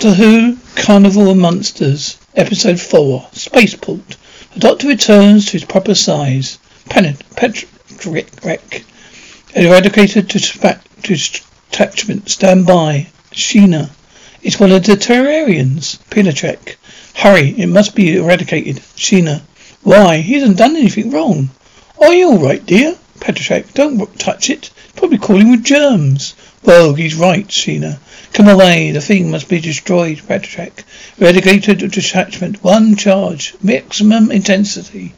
Doctor Who Carnival of Monsters, Episode 4, Spaceport. The Doctor returns to his proper size. Planet Petric. Eradicated to detachment. Stand by. Sheena. It's one of the Terrarians. Pletrac. Hurry, it must be eradicated. Sheena. Why? He hasn't done anything wrong. Are you alright, dear? Pletrac. Don't touch it. Probably calling with germs. Well, he's right, Sheena. Come away. The thing must be destroyed, Pletrac. Eradicated detachment. One charge. Maximum intensity.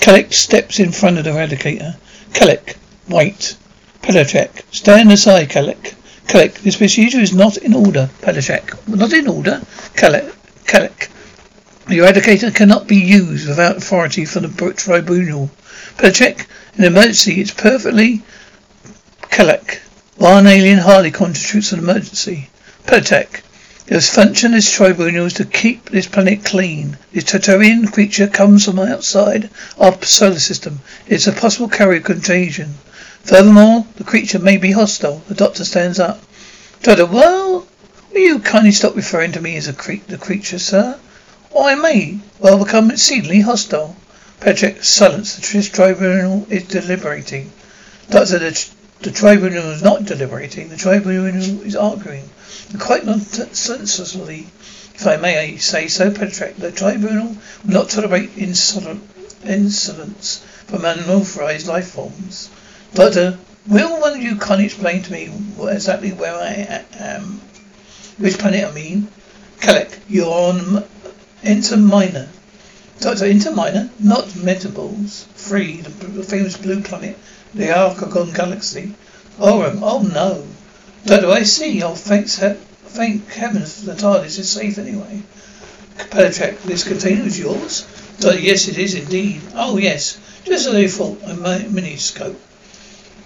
Kalik steps in front of the eradicator. Kalik, wait. Pletrac, stand aside, Kalik. Kalik, this procedure is not in order. Pletrac, not in order. Kalik. The eradicator cannot be used without authority from the tribunal. Pletrac, in emergency, it's perfectly Kalik. One alien hardly constitutes an emergency. Pletrac. The function is to keep this planet clean. This Terrarian creature comes from outside our solar system. It's a possible carrier of contagion. Furthermore, the creature may be hostile. The doctor stands up. Doctor, well, will you kindly stop referring to me as a cre- the creature, sir? Or I may well become exceedingly hostile. Patrick, silence. The tribunal is deliberating. Doctor, the the tribunal is not deliberating. The tribunal is arguing. And quite nonsensely, if I may say so, Pletrac, the tribunal will not tolerate insolence from unauthorized life forms. Doctor, uh, will one of you kindly explain to me exactly where I am? Which planet I mean? Kalik, you're on Inter Minor. Doctor, Inter Minor? Not Metebelis. Free, the famous blue planet the Arcagon Galaxy. Oh, oh no. That do I see? Oh, thanks, he- thank heavens the TARDIS is safe anyway. Pletrac, this container is yours? Uh, yes, it is indeed. Oh, yes. Just as I thought, a miniscope.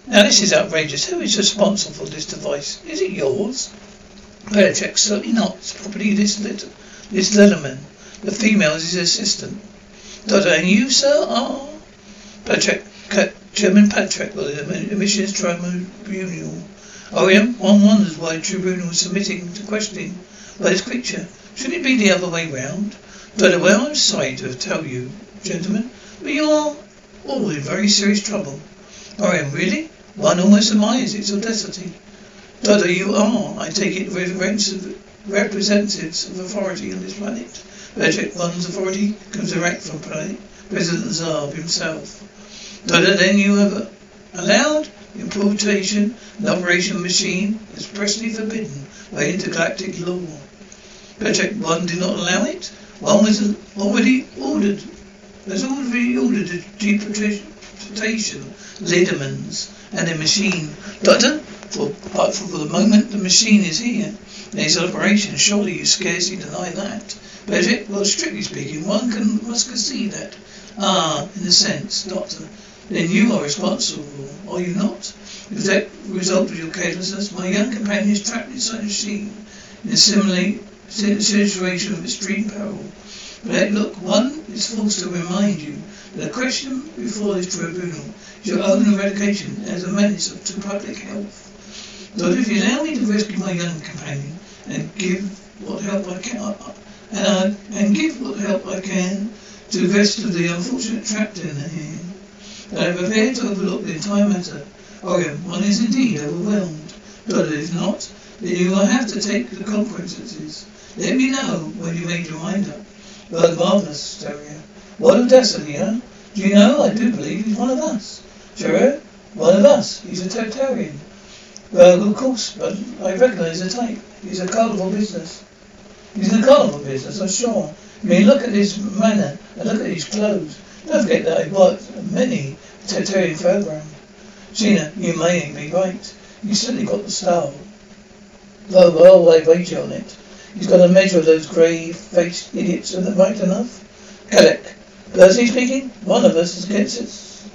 Now, this is outrageous. Who is responsible for this device? Is it yours? Pletrac, certainly not. It's of this, lit- this Lilliman. The female is his assistant. Doctor, and you, sir, are? Pletrac, Chairman Patrick of the Emissions Tribunal. Oh yeah, one wonders why the tribunal is submitting to questioning by this creature. Should it be the other way round? But well, I'm sorry to tell you, gentlemen, but you're all in very serious trouble. Oh, am really? One almost admires its audacity. Dodo, you are, I take it, representatives of authority on this planet. Patrick, one's authority comes direct from planet President Zarb himself. But then you have allowed importation and operation machine is expressly forbidden by intergalactic law. Project One did not allow it. One was already ordered. Has already ordered a deportation, Ledermans, and a machine. Doctor, for, but for the moment the machine is here. Its operation, surely you scarcely deny that. Project, well, strictly speaking, one can must concede that. Ah, in a sense, Doctor then you are responsible, are you not? If that result of your carelessness, my young companion is trapped inside a machine in a similar situation of extreme peril. But look, one is forced to remind you that the question before this tribunal is your own eradication as a menace to public health. Doctor, if you allow me to rescue my young companion and give what help I can, and, uh, and give what help I can to the rest of the unfortunate trapped in here, I am prepared to overlook the entire matter. Orion, one is indeed overwhelmed. But if not, then you will have to take the consequences. Let me know when you make your mind up. But marvelous, Terrier. What of Destiny, huh? Do you know, I do believe he's one of us. Sure, one of us. He's a Tartarian. Well, of course, but I recognize the type. He's a carnival business. He's the carnival business, I'm sure. I mean, look at his manner and look at his clothes. Don't forget that I worked many Tartarian program. Gina, you may be right. You certainly got the style. Well, I wager on it. He's got a measure of those grey-faced idiots, isn't right enough? Kalik, Percy speaking? One of us gets it.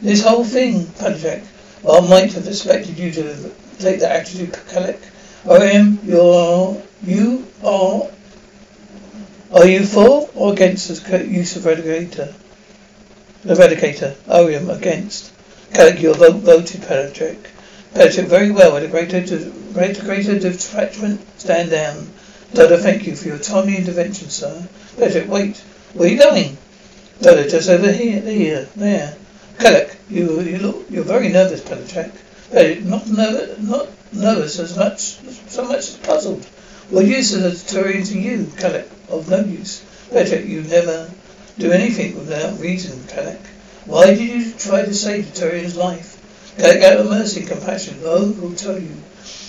This whole thing, Padjack. I might have expected you to take that attitude, Kalik. I am, you're, you are, are you for or against the use of eradicator? Eradicator. Am against. Your vote voted, Padjack. Padjack, very well. With a greater, greater, greater detachment, stand down. Dodo, thank you for your timely intervention, sir. Padjack, wait. Where are you going? Dodo, just over here, here, there. Kalik, you you look you're very nervous, Padjack. Hey, not nervous not nervous as much so much as puzzled. What use is a Turian to you, Kalik? Of no use. Padjack, you never do anything without reason, Kalik. Why did you try to save the Turian's life? Kalik, out of mercy and compassion, Vorg will tell you.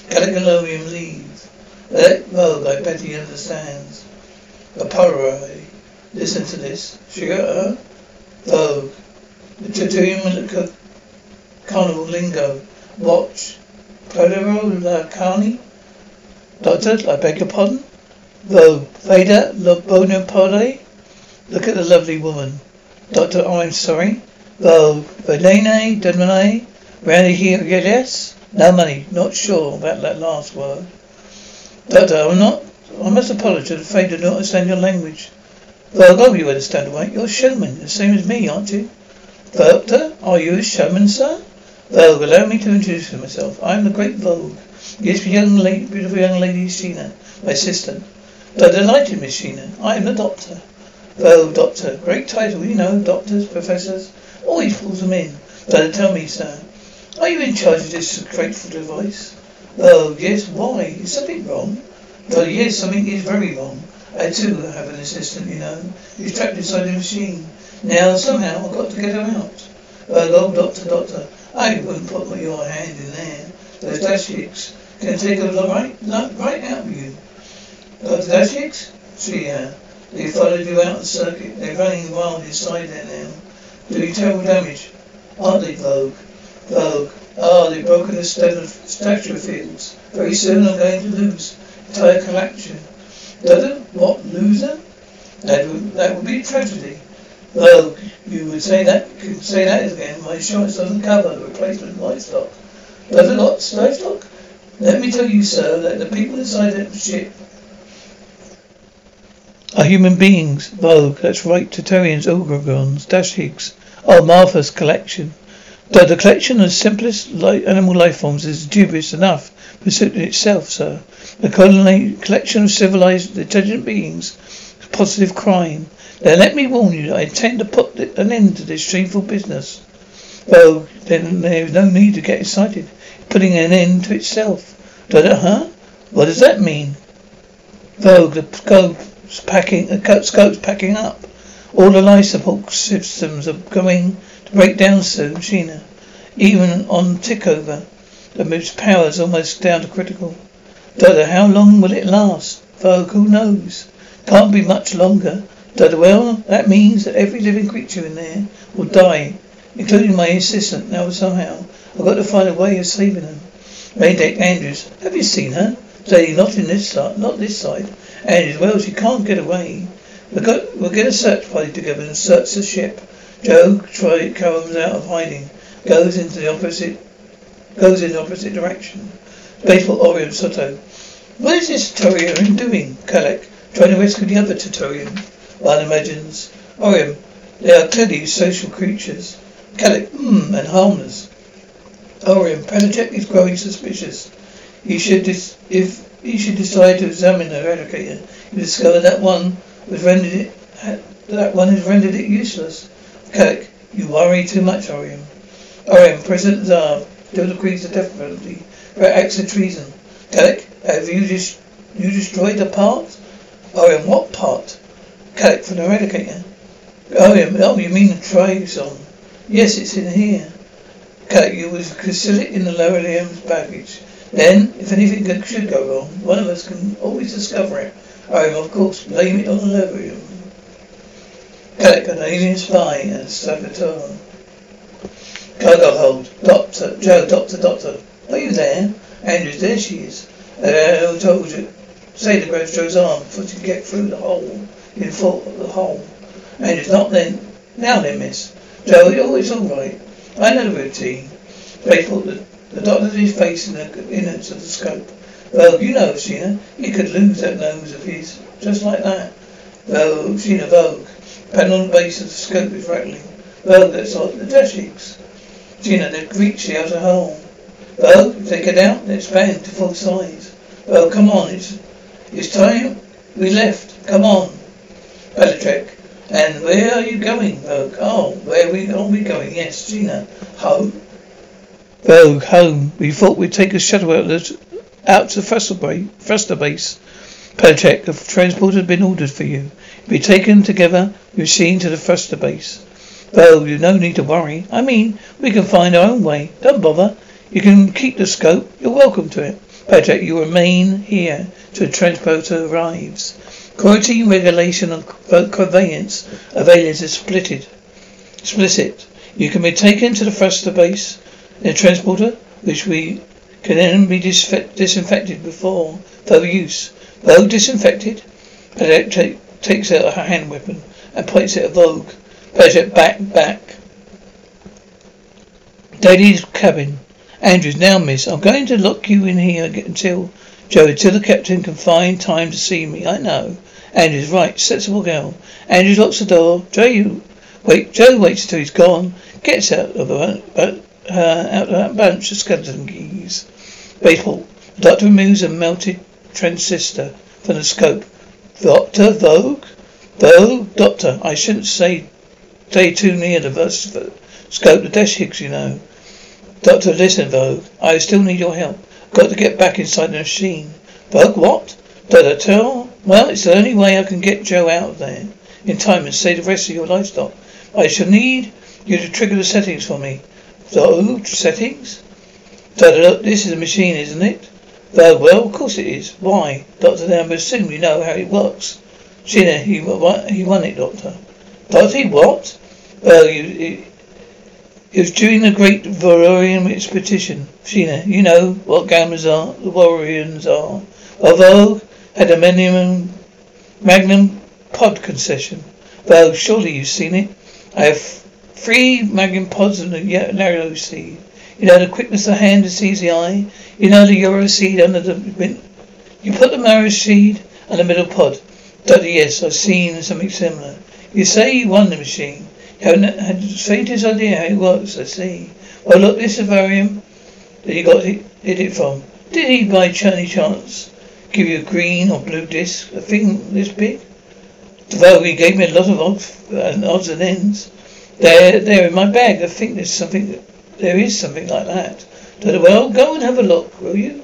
Kalik and him leave. Let Vorg, I bet he understands. Polaroid. Listen to this. Huh? Vorg. The Tatooine Carnival lingo. Watch. Pedro Lacani. Doctor, I beg your pardon? Vorg. Vader Bonaparte. Look at the lovely woman. Doctor, oh, I'm sorry. Vorg. Valene Denmane. Randy here, yes? No money. Not sure about that last word. Doctor, I'm not. I must apologize. I'm afraid I don't understand your language. Vorg, oh, you understand, right? You're a showman, the same as me, aren't you? Doctor, are you a showman, sir? Vorg, allow me to introduce myself. I am the great Vorg. Yes, young lady, beautiful young lady Sheena, my assistant. But delighted, Miss Sheena. I am the doctor. Vorg, doctor. Great title, you know, doctors, professors. Always pulls them in. But tell me, sir, are you in charge of this grateful device? Oh, yes, why? Is something wrong? Well, yes, something is very wrong. I too have an assistant, you know. He's trapped inside the machine. Now, somehow, I've got to get her out. Well, oh, doctor, doctor, I wouldn't put your hand in there. Those Drashigs can take a right, right out of you. Those Drashigs? See, uh, they followed you out the circuit. They're running wild inside there now. Doing terrible damage. Aren't they, Vorg? Vorg. Ah, they've broken the statue of fields. Very soon I'm going to lose entire collection. Dodo? What? Loser? That would, that would be a tragedy. Well, you would say that, could say that again. My insurance doesn't cover the replacement livestock. It not, livestock? Let me tell you, sir, that the people inside that ship are human beings. Vorg, that's right, Tatarians, Ogrons, Drashigs. Oh, Martha's collection. Though the collection of simplest li- animal life forms is dubious enough for itself, sir. The collection of civilized, intelligent beings is positive crime. Now let me warn you, I intend to put an end to this shameful business. Well, then there is no need to get excited. Putting an end to itself. Does it, huh? What does that mean? Vorg, the scope's packing, uh, the scope's packing up. All the life support systems are going to break down soon, Sheena. Even on tickover, the moves is almost down to critical. Dodo, how long will it last? Vorg, who knows? Can't be much longer. Dodo, well, that means that every living creature in there will die, including my assistant. Now somehow, I've got to find a way of saving them. Maydeck Andrews, have you seen her? Say, not in this side, not this side. Andrews, well, as she can't get away. We'll, go, we'll get a search party together and search the ship. Joe try, comes out of hiding, goes into the opposite, goes in the opposite direction. Baseball Orion Soto. What is this Turian doing? Kalik, trying to rescue the other Tatarian. One imagines. Orion, they are clearly social creatures. Kalik, hmm, and harmless. Orion, Padjack is growing suspicious. you should dis- if you should decide to examine the eradicator, you discover that one was rendered it, uh, that one has rendered it useless. Kirk, you worry too much, Orion. Orion, President Zarb, still agrees the death penalty for acts of treason. Kirk, have you just you destroyed the part? Orion, what part? Kirk, from the eradicator. Orion, oh, you mean the Trizon? Yes, it's in here. Kirk, you was consider it in the lower limbs baggage. Then, if anything should go wrong, one of us can always discover it. Orion, of course, blame it on the lower Kirk, an alien spy and saboteur. Cargo hold. Doctor, Joe, doctor, doctor. Are you there? Andrews, there she is. Uh, who told you? Say the grabs Joe's arm she can get through the hole. In full of the hole. Andrews, not then. Now then, miss. Joe, oh, it's all right. I know the routine. They put the, the doctor's his face in the innards of the scope. Well, you know, Sheena, he could lose that nose of his, just like that. Well, Sheena, Vorg. The base of the scope is rattling. Vorg, that's like the dash Gina, they've reached the outer hole. If they get out, they expand to full size. Well, come on, it's it's time we left. Come on. Belichick. And where are you going, Vorg? Oh, where we are we going? Yes, Gina. Home. Vorg, home. We thought we'd take a shuttle out, to the, out to Thruster base. Belichick, a transport has been ordered for you. Be taken together, seen to the Thruster base. Well, you no need to worry. I mean, we can find our own way. Don't bother. You can keep the scope. You're welcome to it. Patrick, you remain here till the transporter arrives. Quarantine regulation of conveyance of aliens is splitted. Explicit. You can be taken to the thruster base in a transporter, which we can then be disinfected before further use. Though disinfected, Patrick takes out a hand weapon and points it at Vogue. Pleasure, back, back. Daddy's cabin. Andrews, now miss, I'm going to lock you in here until Joe, until the captain can find time to see me. I know. Andrews, right, sensible girl. Andrews locks the door. Joe, you wait. Joe waits until he's gone. Gets out of the uh, out of that bunch of skeleton keys. Baseball. The doctor removes a melted transistor from the scope. Doctor Vorg. Vorg, doctor. I shouldn't say Stay too near the scope, the Drashigs, you know. Doctor, listen, Vorg. I still need your help. Got to get back inside the machine. Vorg, what? Doctor, tell? Well, it's the only way I can get Joe out of there in time and save the rest of your livestock. I shall need you to trigger the settings for me. So, settings? Doctor, this is a machine, isn't it? Well, of course it is. Why? Doctor, then I assume you know how it works. Sheena, he, he won it, Doctor. He what? Well, you, it was during the Great Valorian Expedition. Sheena, you know what gammas are, the Warriors are. Although had a minimum magnum pod concession. Well, surely you've seen it. I have three magnum pods and a narrow seed. You know the quickness of hand that sees the eye. You know the Euro seed under the. wind. You put the marrow seed on the middle pod. Doctor, yes, I've seen something similar. You say you won the machine. You haven't had the faintest idea how it works, I see. Well, look, this Avarium that he got it, did it from. Did he, by any chance, give you a green or blue disc, a thing this big? Well, he gave me a lot of odds, uh, odds and ends. There, there in my bag. I think there's something. There is something like that. Well, go and have a look, will you?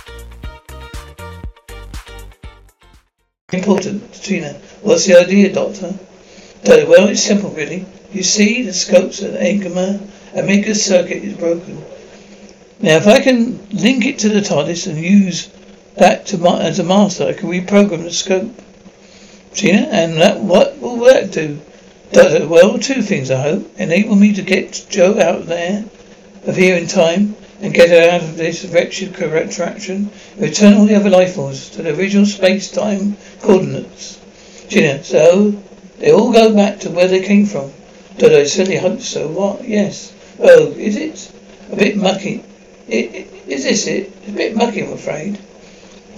Important, Tina. What's the idea, Doctor? Doctor, well, it's simple, really. You see, the scope's an Enigma. Amiga circuit is broken. Now, if I can link it to the TARDIS and use that to my, as a master, I can reprogram the scope. Tina, and that, what will that do? Doctor, well, two things, I hope. Enable me to get Joe out there, of here in time, and get out of this wretched attraction. Return all the other life forms to the original space-time coordinates. Tina, so they all go back to where they came from. Dodo, I certainly hope so. What? Yes. Oh, is it? A bit mucky. It, it, is this it? It's a bit mucky, I'm afraid.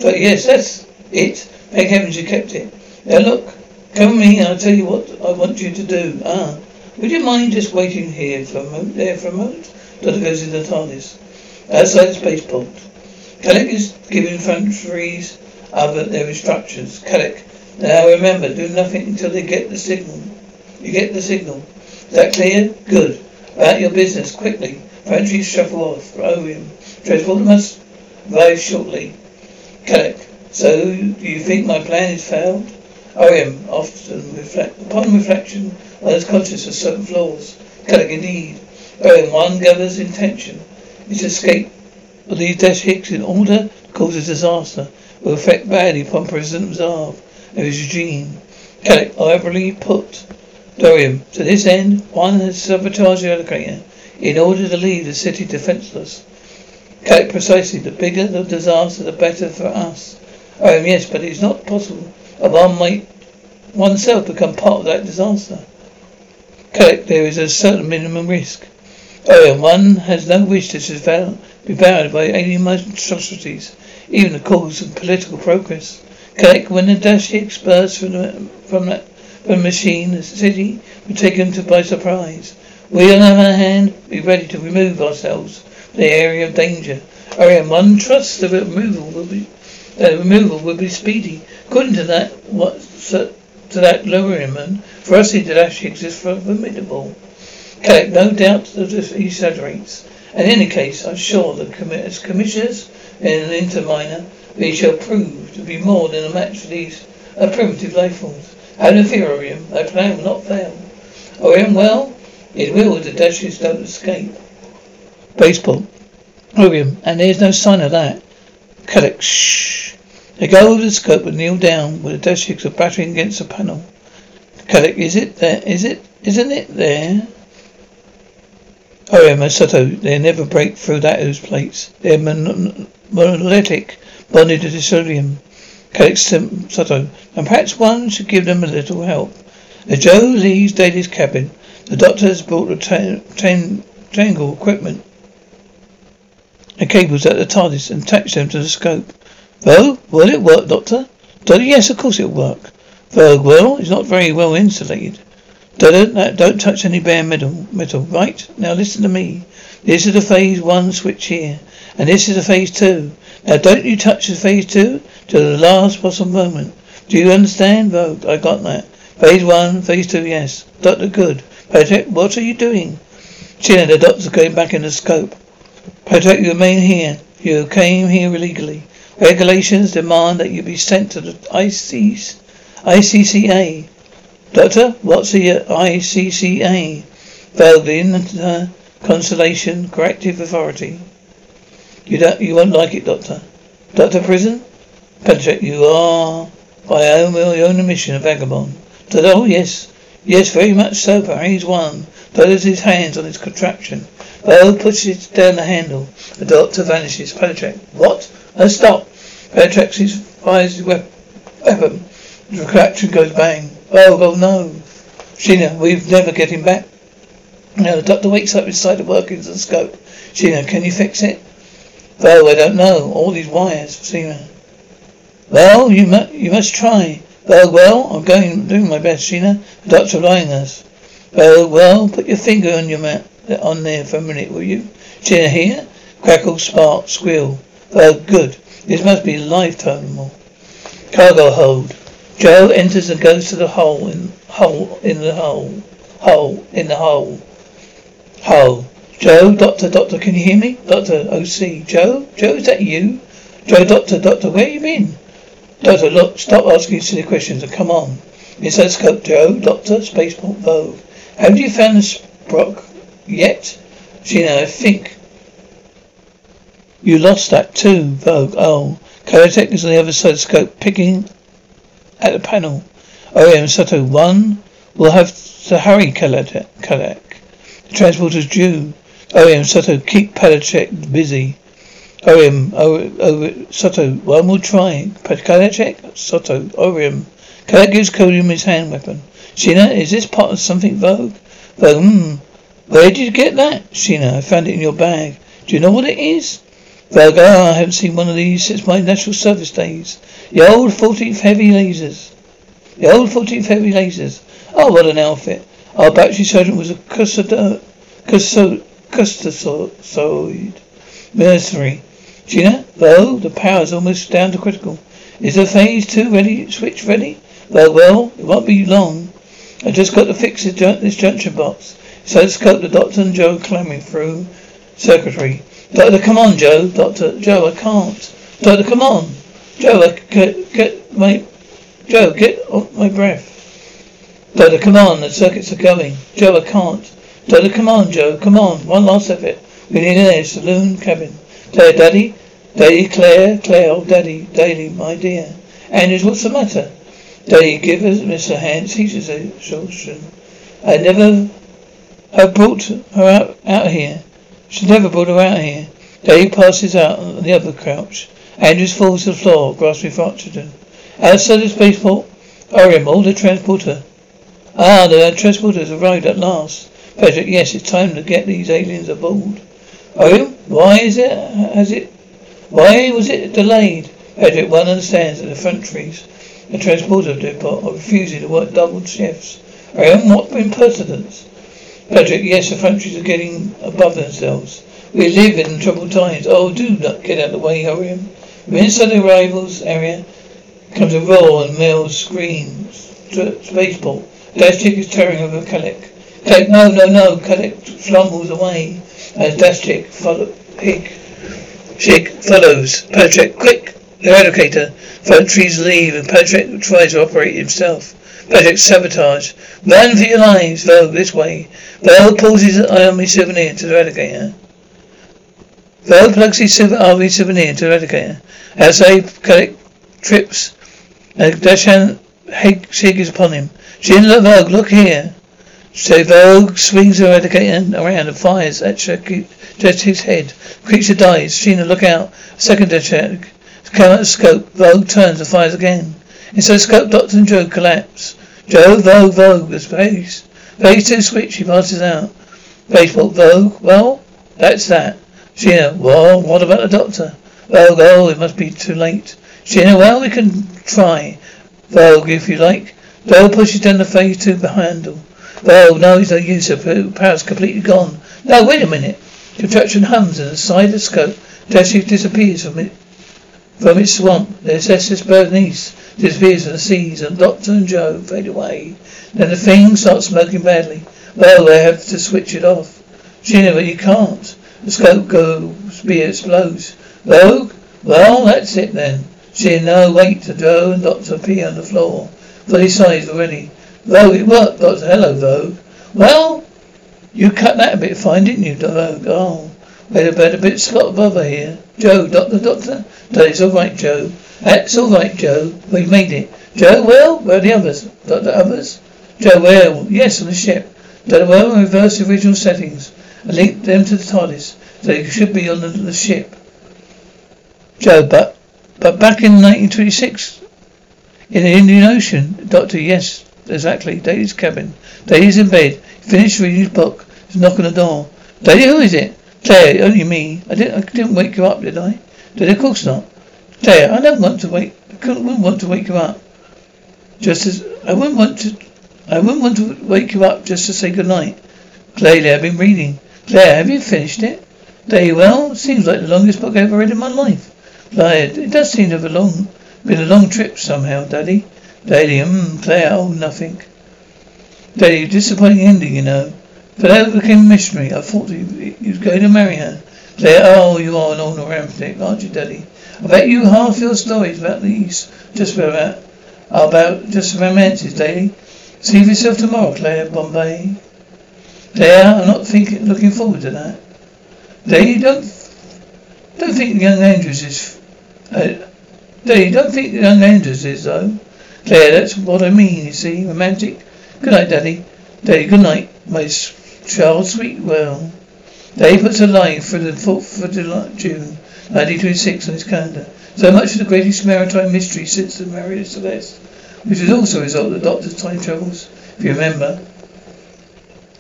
But yes, that's it. Thank heavens you kept it. Now look, come with me and I'll tell you what I want you to do. Ah, would you mind just waiting here for a moment, there for a moment? Doctor goes into the TARDIS. Outside the spaceport. Kalik is giving Fantries other their instructions. Kalik, now remember, do nothing until they get the signal. You get the signal. Is that clear? Good. About your business, quickly. Fantries shuffle off. Orum. Transporter must arrive shortly. Kalik, so do you think my plan is failed? Orum often reflect upon reflection, one is conscious of certain flaws. Kalik, indeed. Orum, one gathers intention his escape of these Drashigs in order to cause a disaster will affect badly upon President Zarb and his regime. Kalik, howeverly put, Dorium, to this end, one has sabotaged the allocator in order to leave the city defenseless. Kalik, precisely, the bigger the disaster, the better for us. Dorium, yes, but it's not possible that one might oneself become part of that disaster. Kalik, there is a certain minimum risk. Oh, one has no wish to be bound by any monstrosities, even the cause of political progress. Kalik, when the Drashig burst from the, from that from the machine, the city was taken to by surprise. We, on the other hand, be ready to remove ourselves from the area of danger. Orion, one trusts the removal will be the removal will be speedy. According to that, what to that Loweriman, for us the Drashigs is formidable. No doubt that he exaggerates. In any case, I'm sure as commissioners in an interminer, we shall prove to be more than a match for these uh, primitive life forms. Fear, Orion. My plan will not fail. Orion, well, it will the dashes don't escape. Baseball. Orion, and there's no sign of that. Kalik, shh. They go over the scope and kneel down with the Drashigs are battering against the panel. Kalik, is it there? Is it? Isn't it there? Oh yeah, Masato, they never break through that ooze plates. They're mon- monolithic, bonded to the sodium. Calix Masato, and perhaps one should give them a little help. As Jo leaves Daly's cabin, the doctor has brought the t- tangle equipment and cables at the TARDIS and attached them to the scope. Well, will it work, Doctor? Doctor, yes, of course it'll work. Well, well, it's not very well insulated. Don't, don't touch any bare metal, metal, right? Now listen to me. This is the phase one switch here, and this is the phase two. Now don't you touch the phase two till the last possible moment. Do you understand? Well, I got that. Phase one, phase two, yes. Doctor, good. Patrick, what are you doing? China, the doctor's going back in the scope. Patrick, you remain here. You came here illegally. Regulations demand that you be sent to the ICCA. Doctor, what's the ICCA? Vaguely uh, Constellation Corrective Authority. You don't, you won't like it, Doctor. Doctor Prison? Patrick, you are by your own admission a vagabond. Doctor, oh yes. Yes, very much so, He's one. Doctor's his hands on his contraption. Bell pushes down the handle. The doctor vanishes. Patrick, what? Oh, stop. Patrick fires his weapon. The contraption goes bang. Oh, well, no. Sheena, we've never get him back. Now the doctor wakes up inside the workings the scope. Sheena, can you fix it? Well, I don't know. All these wires, Sheena. Well, you mu- you must try. Well, well, I'm going doing my best, Sheena. The doctor lying us. Well, well, put your finger on your mat uh, on there for a minute, will you? Sheena, here? Crackle, spark, squeal. Well, good. This must be live terminal. Cargo hold. Jo enters and goes to the hole in hole in the hole. Hole in the hole. Hole. Jo, doctor, doctor, can you hear me? Doctor, OC. Joe, Joe, is that you? Joe, doctor, doctor, where you been? Doctor, look, stop asking silly questions and come on. Inside scope, Joe, Doctor, Spaceport, Vorg. Haven't you found the Sprock yet? Sheena, I think you lost that too, Vorg. Oh, Kodiak is on the other side of the scope, picking at the panel. OM Soto one. We'll have to hurry, Kodiak. The transporter's due. OM Soto keep Palachek busy. OM, over, Soto, one will try. Kodiak, Soto, OM. Kodiak gives Codium his hand weapon. Sheena, is this part of something, Vorg? Vorg, hmm. Where did you get that? Sheena, I found it in your bag. Do you know what it is? Vorg, ah, I haven't seen one of these since my natural service days. The old 14th heavy lasers. The old 14th heavy lasers. Oh, what an outfit. Our battery sergeant was a custod, custod, custosoid mercenary. Gina, though, the power's almost down to critical. Is the phase two ready, switch ready? Well, well, it won't be long. I just got to fix this, junction box. So I scope the doctor and Joe clambering through secretary. Doctor, come on, Joe. Doctor, Joe, I can't. Doctor, come on. Joe, I get, get my, Joe, get off my breath. Doctor, come on, the circuits are going. Joe, I can't. Doctor, come on, Joe, come on. One last effort. We need air saloon cabin. Claire, Daddy? Daddy, Claire, Claire, oh, Daddy, Daddy, my dear. Andrews, what's the matter? Daddy, give us Mr. Hans. He's a solution. I never have brought her out, out here. She never brought her out here. Dave passes out on the other couch. Andrews falls to the floor, grasping for oxygen. Outside the spaceport, Orion, all the transporter. Ah, the transporter has arrived at last. Patrick, yes, it's time to get these aliens aboard. Oh, why is it, has it, why was it delayed? Patrick, one understands that the infantry's the transporter depot are refusing to work double shifts. Oh, what impertinence? Patrick, yes, the infantry's are getting above themselves. We live in troubled times. Oh, do not get out of the way, Orion. From inside the arrivals area comes a roar and male screams. Spaceport. Dash chick is tearing over Kalik. Kalik, no, no, no. Kalik flumbles away as Dash chick follow, pig, chick follows. Patrick, quick! The eradicator. Infantry's leave and Patrick tries to operate himself. Patrick, sabotage. Run for your lives, Vorg, this way. Vorg pulls his army souvenir to the eradicator. Vorg plugs his army souvenir to the eradicator. Outside, Kalik trips and Dashan is upon him. Jin Vorg, look here. So Vorg swings the eradicator around and fires at Jet's head. Creature dies. Sheena, look out. Second check. Come out the scope. Vorg turns and fires again. Inside the scope, Doctor and Joe collapse. Joe, Vorg, Vorg, the space. Phase two switch, he passes out. Baseball, Vorg, well, that's that. Sheena, well, what about the doctor? Vorg, oh, it must be too late. Sheena, well, we can try. Vorg, if you like. Vorg pushes down the phase two handle. Vorg, no, he's no use. Power's completely gone. No, wait a minute. Contraption hums and the side of scope. Dashies disappears from it. From its swamp, there's SS Bernice disappears from the seas, and Doctor and Joe fade away. Then the thing starts smoking badly. Well, they have to switch it off. But you can't. The scope goes, spear explodes. Vorg? Well, that's it then. Sheena, no, wait. To Joe and Doctor appear on the floor. Fully sized already. Vorg, it worked, Doctor. Hello, Vorg. Well, you cut that a bit fine, didn't you, Vorg? Oh, wait a bit, a bit spot above her here. Joe, Doctor, Doctor. It's all right, Joe. That's all right, Joe. We've made it. Joe, well, where are the others? Doctor, others? Joe, well, yes, on the ship. Doctor, well, reverse the original settings and link them to the TARDIS. They should be on the, the ship. Joe, but but back in 1926, in the Indian Ocean, Doctor, yes, exactly. Daly's cabin. Daly's in bed. He finished reading his book. He's knocking the door. Daly, who is it? Claire, only me. I didn't, I didn't wake you up, did I? Did? Of course not. Claire, I never want to wake. I couldn't, wouldn't want to wake you up. Just as I wouldn't want to. I wouldn't want to wake you up just to say good night. Claire, I've been reading. Claire, have you finished it? Day, well, seems like the longest book I ever read in my life. Claire, it does seem to have a long, been a long trip somehow, Daddy. Daddy, um, Claire, oh, nothing. Daddy, disappointing ending, you know. That became mystery. I thought he, you was going to marry her. Claire, oh, you are an old romantic, aren't you, Daddy? I bet you half your stories about these just about about just romances, Daddy. See yourself tomorrow, Claire, Bombay. Claire, I'm not thinking, looking forward to that. Daddy, don't don't think young Andrews is. Uh, Daddy, don't think young Andrews is though. Claire, that's what I mean. You see, romantic. Good night, Daddy. Daddy, good night, my child, sweet well. Daddy puts a line for the fourth of June, 1926 on his calendar. So much for the greatest maritime mystery since the marriage of Celeste, which was also a result of the Doctor's time travels, if you remember.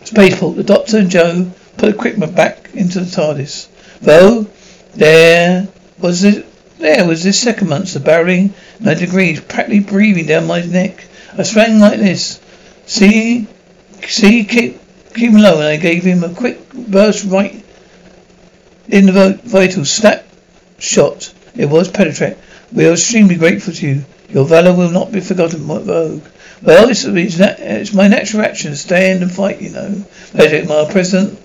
Spaceport, the Doctor and Joe put equipment back into the TARDIS. Though, there was it. There was this second monster barreling 90 degrees, practically breathing down my neck. I sprang like this. See, see, keep, him low, and I gave him a quick burst right in the vital snap shot. It was Pletrac. We are extremely grateful to you. Your valor will not be forgotten, Vorg. Well, it's, it's, it's my natural action to stand and fight, you know. Pletrac, my president,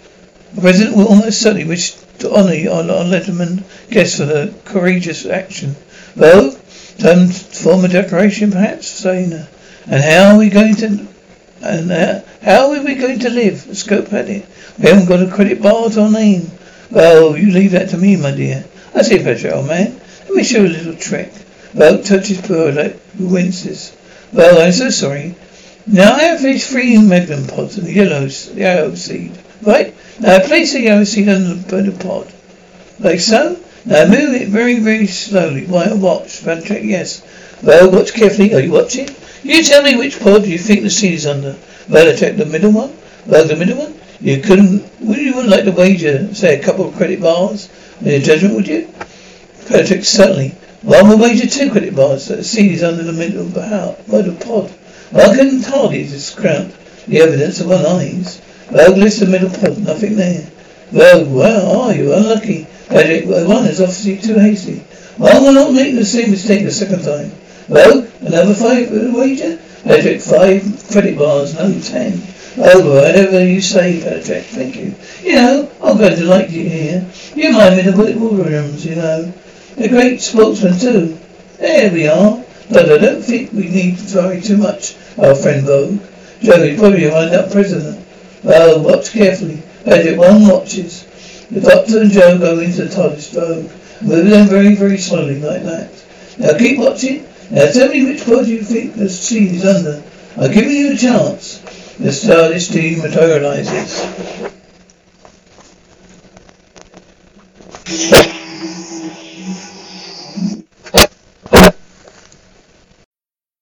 the president will almost certainly wish to honour our, our Letterman guest for the courageous action. Well, some um, form of decoration, perhaps, Saina. Uh, and how are we going to and uh, how are we going to live? Scope at it. We haven't got a credit bar to our name. Well, you leave that to me, my dear. I say, Petra, old man. Let me show you a little trick. Well, touches poor like winces. Well, I'm so sorry. Now I have these three magnum pods the yellow, yellow seed. Right? Now I place the yellow seed under the pod. Like so? Now move it very, very slowly. Why, watch. Check, yes. Well, watch carefully. Are you watching? You tell me which pod you think the seed is under. Check the middle one. Well, the middle one? You couldn't, would you wouldn't like to wager, say, a couple of credit bars in your judgment, would you? Patrick, certainly. I will wager two credit bars that the seed is under the middle of the house, middle pod. Well, I couldn't hardly discount the evidence of one eyes. Well, list the middle pod, nothing there. Well, well, are you unlucky? Well, one is obviously too hasty. I will not make the same mistake the second time. Well, another five wager? Patrick, five credit bars, no, ten. Oh, whatever you say, Patrick, thank you. You know, I'm glad to like you here. You remind me the Williams, you know. A great sportsman, too. There we are. But I don't think we need to worry too much, our friend Vorg. Joey probably wind up president. Well, watch carefully. Patrick, one watches. The doctor and Joe go into the TARDIS Vorg. Move them very, very slowly, like that. Now keep watching. Now tell me which pod you think the scene is under. I'm giving you a chance. The TARDIS team materializes.